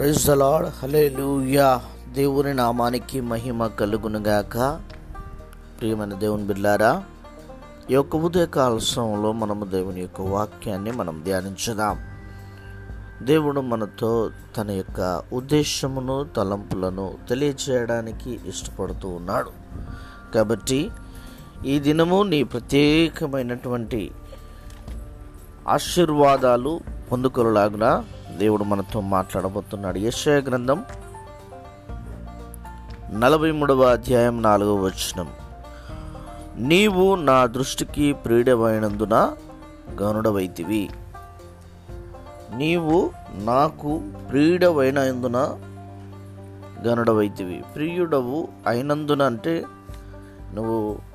Praise the హలే లూయా దేవుని నామానికి మహిమ కలుగునుగాక. ప్రియమైన దేవుని బిడ్లారా ఈ యొక్క ఉదయకాల సమయంలో మనము దేవుని యొక్క వాక్యాన్ని మనం ధ్యానించుదాం. దేవుడు మనతో తన యొక్క ఉద్దేశమును తలంపులను తెలియచేయడానికి ఇష్టపడుతూ ఉన్నాడు. కాబట్టి ఈ దినము నీ ప్రత్యేకమైనటువంటి ఆశీర్వాదాలు పొందుకొనలాగునా దేవుడు మనతో మాట్లాడబోతున్నాడు. యెషయా గ్రంథం నలభై మూడవ అధ్యాయం నాలుగవ వచనం. నీవు నా దృష్టికి ప్రియుడమైనందున గనుడవైతివి. నీవు నాకు ప్రియుడవైనందున గనుడవైతివి. ప్రియుడవు అయినందున అంటే నువ్వు